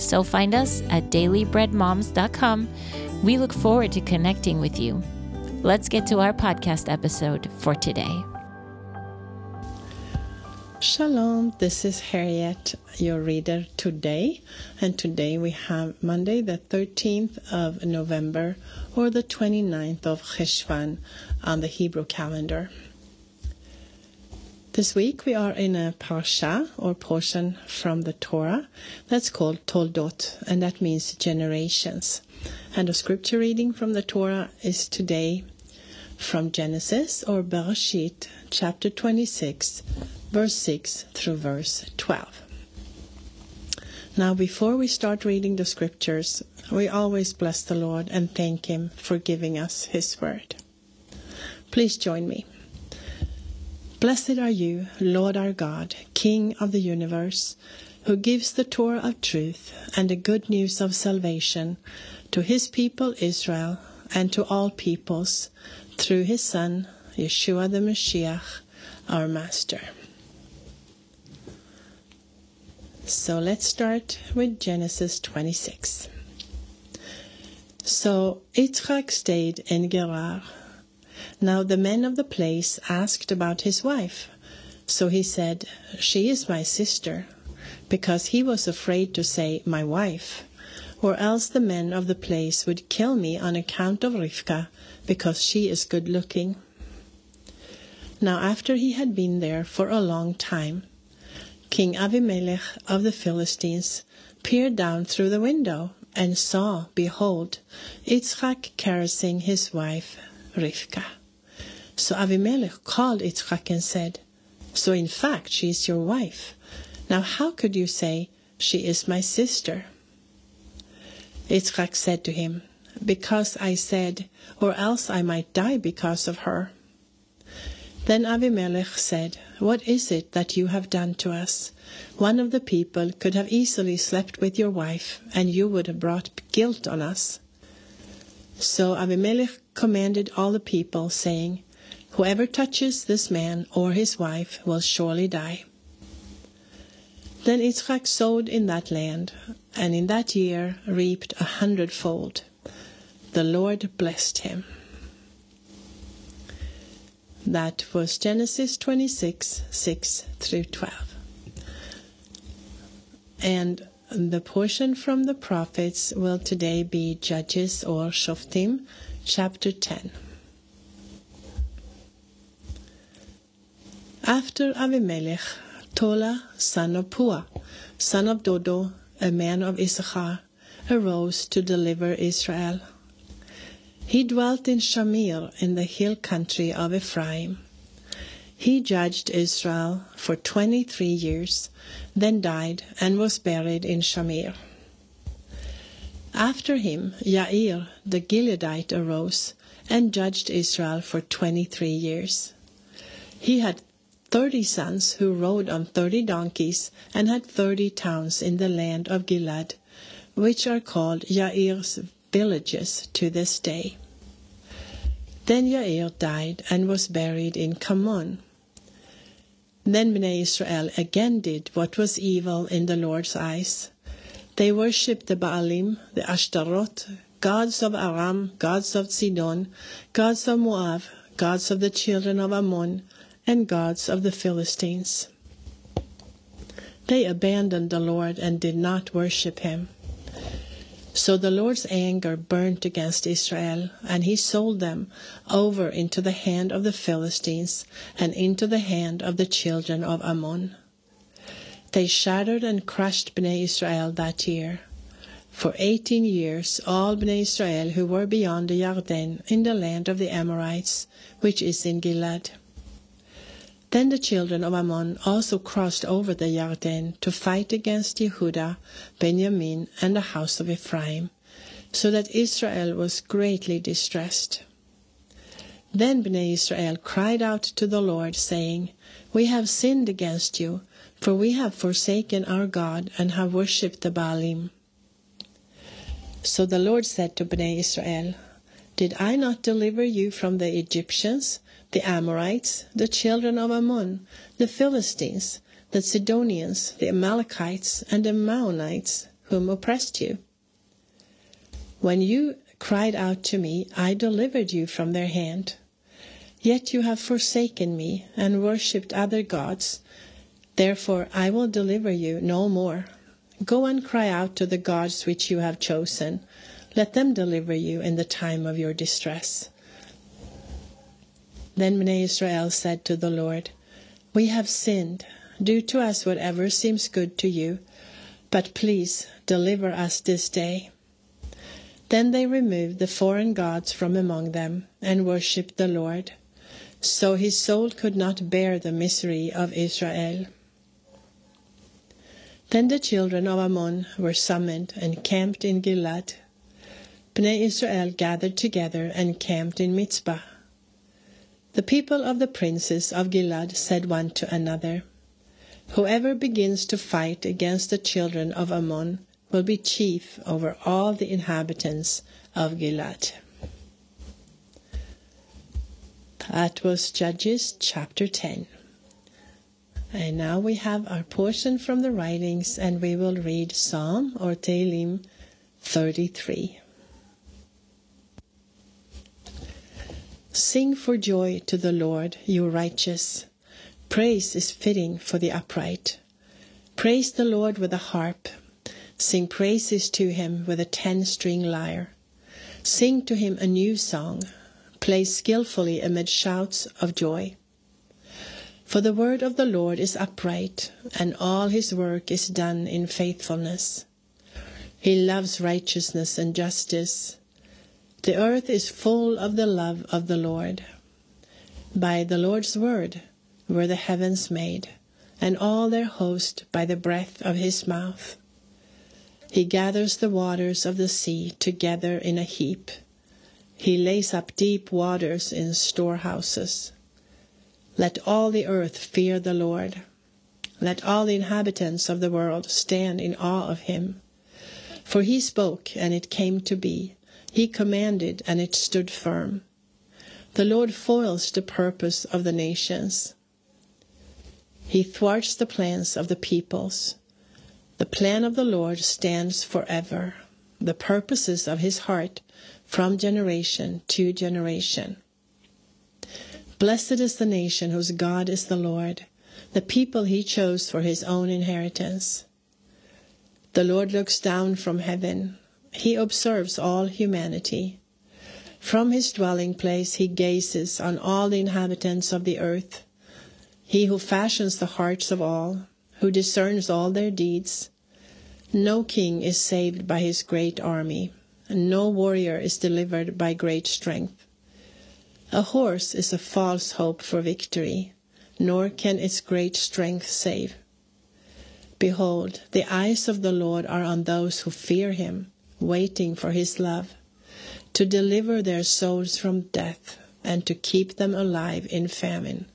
So find us at dailybreadmoms.com. We look forward to connecting with you. Let's get to our podcast episode for today. Shalom, this is Harriet, your reader today. And today we have Monday, the 13th of November, or the 29th of Cheshvan on the Hebrew calendar. This week we are in a parsha or portion from the Torah that's called Toldot, and that means generations. And the scripture reading from the Torah is today from Genesis or Bereshit, chapter 26, verse 6 through verse 12. Now, before we start reading the scriptures, we always bless the Lord and thank Him for giving us His word. Please join me. Blessed are you, Lord our God, King of the universe, who gives the Torah of truth and the good news of salvation to his people Israel and to all peoples through his Son, Yeshua the Mashiach, our Master. So let's start with Genesis 26. So Yitzchak stayed in Gerar now the men of the place asked about his wife. So he said, She is my sister, because he was afraid to say, My wife, or else the men of the place would kill me on account of Rivka, because she is good looking. Now after he had been there for a long time, King Avimelech of the Philistines peered down through the window and saw, behold, Yitzchak caressing his wife Rivka. So Avimelech called Yitzchak and said, So in fact she is your wife. Now how could you say, She is my sister? Yitzchak said to him, Because I said, or else I might die because of her. Then Avimelech said, What is it that you have done to us? One of the people could have easily slept with your wife, and you would have brought guilt on us. So Avimelech commanded all the people, saying, Whoever touches this man or his wife will surely die. Then Yitzchak sowed in that land, and in that year reaped a hundredfold. The Lord blessed him. That was Genesis 26 6 through 12. And the portion from the prophets will today be Judges or Shoftim, chapter 10. After Avimelech, Tola, son of Pua, son of Dodo, a man of Issachar, arose to deliver Israel. He dwelt in Shamir in the hill country of Ephraim. He judged Israel for 23 years, then died and was buried in Shamir. After him, Yair the Gileadite arose and judged Israel for 23 years. He had 30 sons who rode on 30 donkeys and had 30 towns in the land of Gilead, which are called Yair's villages to this day. Then Yair died and was buried in Kamon. Then Bnei Israel again did what was evil in the Lord's eyes. They worshipped the Baalim, the Ashtaroth, gods of Aram, gods of Sidon, gods of Moab, gods of the children of Ammon, and gods of the Philistines. They abandoned the Lord and did not worship him. So the Lord's anger burnt against Israel, and he sold them over into the hand of the Philistines and into the hand of the children of Ammon. They shattered and crushed Bnei Israel that year. For eighteen years, all Bnei Israel who were beyond the Yarden in the land of the Amorites, which is in Gilead. Then the children of Ammon also crossed over the Yarden to fight against Yehudah, Benjamin, and the house of Ephraim, so that Israel was greatly distressed. Then Bnei Israel cried out to the Lord, saying, We have sinned against you, for we have forsaken our God and have worshipped the Baalim. So the Lord said to Bnei Israel, Did I not deliver you from the Egyptians? The Amorites, the children of Ammon, the Philistines, the Sidonians, the Amalekites, and the Maonites, whom oppressed you. When you cried out to me, I delivered you from their hand. Yet you have forsaken me and worshipped other gods. Therefore I will deliver you no more. Go and cry out to the gods which you have chosen. Let them deliver you in the time of your distress. Then Bnei Israel said to the Lord, We have sinned. Do to us whatever seems good to you, but please deliver us this day. Then they removed the foreign gods from among them and worshipped the Lord. So his soul could not bear the misery of Israel. Then the children of Ammon were summoned and camped in Gilad. Bnei Israel gathered together and camped in Mizpah. The people of the princes of Gilad said one to another, Whoever begins to fight against the children of Ammon will be chief over all the inhabitants of Gilad. That was Judges chapter 10. And now we have our portion from the writings, and we will read Psalm or Tehillim 33. Sing for joy to the Lord, you righteous. Praise is fitting for the upright. Praise the Lord with a harp. Sing praises to him with a ten string lyre. Sing to him a new song. Play skillfully amid shouts of joy. For the word of the Lord is upright, and all his work is done in faithfulness. He loves righteousness and justice. The earth is full of the love of the Lord. By the Lord's word were the heavens made, and all their host by the breath of his mouth. He gathers the waters of the sea together in a heap. He lays up deep waters in storehouses. Let all the earth fear the Lord. Let all the inhabitants of the world stand in awe of him. For he spoke, and it came to be. He commanded, and it stood firm. The Lord foils the purpose of the nations. He thwarts the plans of the peoples. The plan of the Lord stands forever, the purposes of his heart from generation to generation. Blessed is the nation whose God is the Lord, the people he chose for his own inheritance. The Lord looks down from heaven he observes all humanity. From his dwelling place he gazes on all the inhabitants of the earth. He who fashions the hearts of all, who discerns all their deeds. No king is saved by his great army, and no warrior is delivered by great strength. A horse is a false hope for victory, nor can its great strength save. Behold, the eyes of the Lord are on those who fear him waiting for his love, to deliver their souls from death and to keep them alive in famine.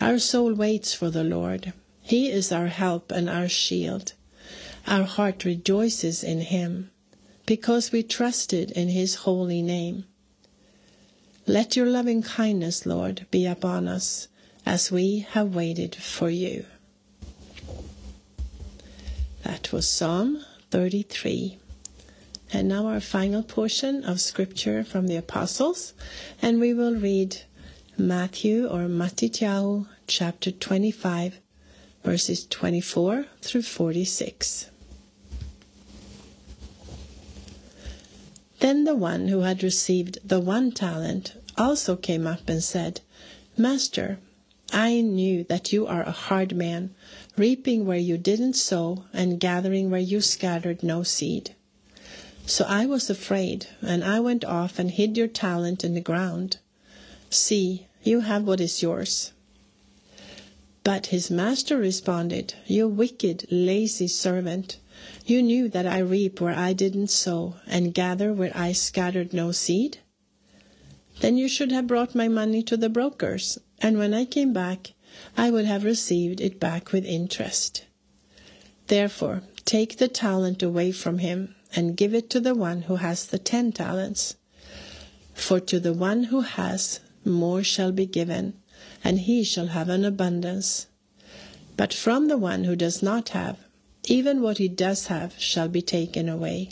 Our soul waits for the Lord. He is our help and our shield. Our heart rejoices in him because we trusted in his holy name. Let your loving kindness, Lord, be upon us as we have waited for you. That was Psalm 33. And now our final portion of scripture from the apostles, and we will read Matthew or Matityahu chapter 25, verses 24 through 46. Then the one who had received the one talent also came up and said, Master, I knew that you are a hard man, reaping where you didn't sow and gathering where you scattered no seed. So I was afraid, and I went off and hid your talent in the ground. See, you have what is yours. But his master responded, You wicked, lazy servant. You knew that I reap where I didn't sow and gather where I scattered no seed? Then you should have brought my money to the brokers, and when I came back, I would have received it back with interest. Therefore, take the talent away from him and give it to the one who has the ten talents. For to the one who has, more shall be given, and he shall have an abundance. But from the one who does not have, even what he does have shall be taken away.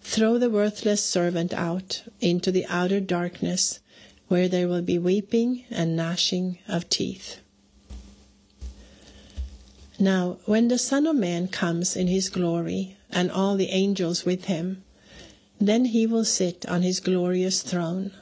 Throw the worthless servant out into the outer darkness, where there will be weeping and gnashing of teeth. Now, when the Son of Man comes in his glory, and all the angels with him, then he will sit on his glorious throne.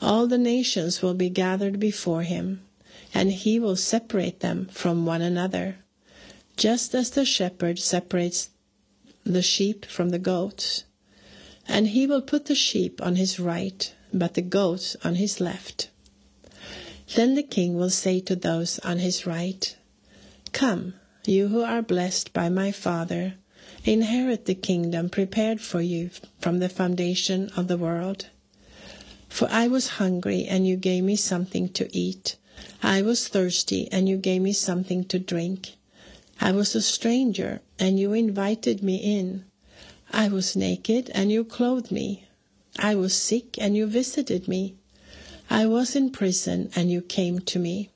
All the nations will be gathered before him, and he will separate them from one another, just as the shepherd separates the sheep from the goats. And he will put the sheep on his right, but the goats on his left. Then the king will say to those on his right, Come, you who are blessed by my Father, inherit the kingdom prepared for you from the foundation of the world. For I was hungry, and you gave me something to eat. I was thirsty, and you gave me something to drink. I was a stranger, and you invited me in. I was naked, and you clothed me. I was sick, and you visited me. I was in prison, and you came to me.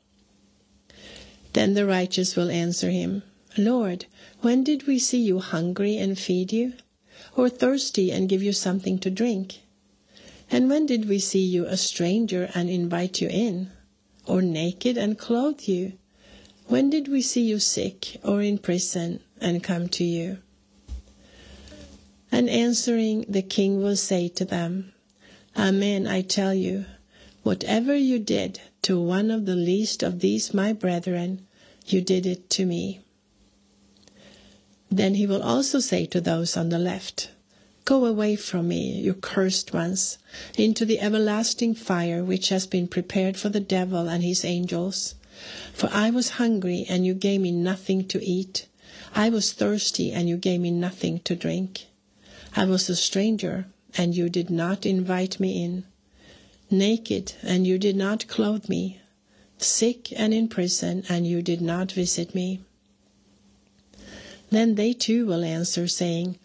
Then the righteous will answer him, Lord, when did we see you hungry and feed you, or thirsty and give you something to drink? And when did we see you a stranger and invite you in, or naked and clothe you? When did we see you sick or in prison and come to you? And answering, the king will say to them, Amen, I tell you, whatever you did to one of the least of these my brethren, you did it to me. Then he will also say to those on the left, Go away from me, you cursed ones, into the everlasting fire which has been prepared for the devil and his angels. For I was hungry, and you gave me nothing to eat. I was thirsty, and you gave me nothing to drink. I was a stranger, and you did not invite me in. Naked, and you did not clothe me. Sick and in prison, and you did not visit me. Then they too will answer, saying,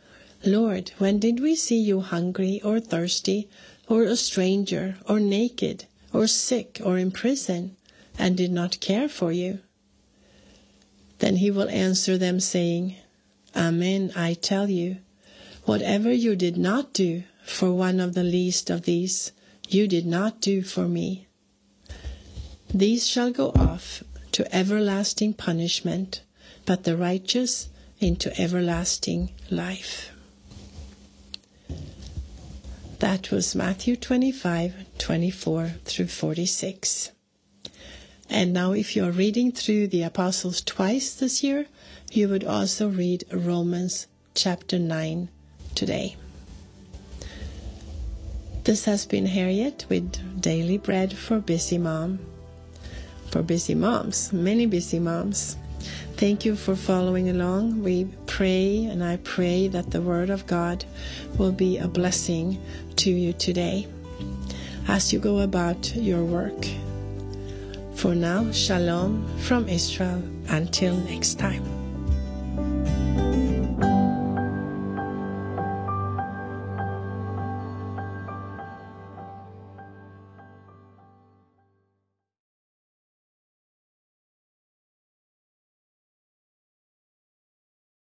Lord, when did we see you hungry or thirsty, or a stranger, or naked, or sick, or in prison, and did not care for you? Then he will answer them, saying, Amen, I tell you, whatever you did not do for one of the least of these, you did not do for me. These shall go off to everlasting punishment, but the righteous into everlasting life. That was Matthew 25, 24 through 46. And now, if you're reading through the Apostles twice this year, you would also read Romans chapter 9 today. This has been Harriet with Daily Bread for Busy Mom. For busy moms, many busy moms. Thank you for following along. We pray and I pray that the Word of God will be a blessing to you today as you go about your work. For now, Shalom from Israel. Until next time.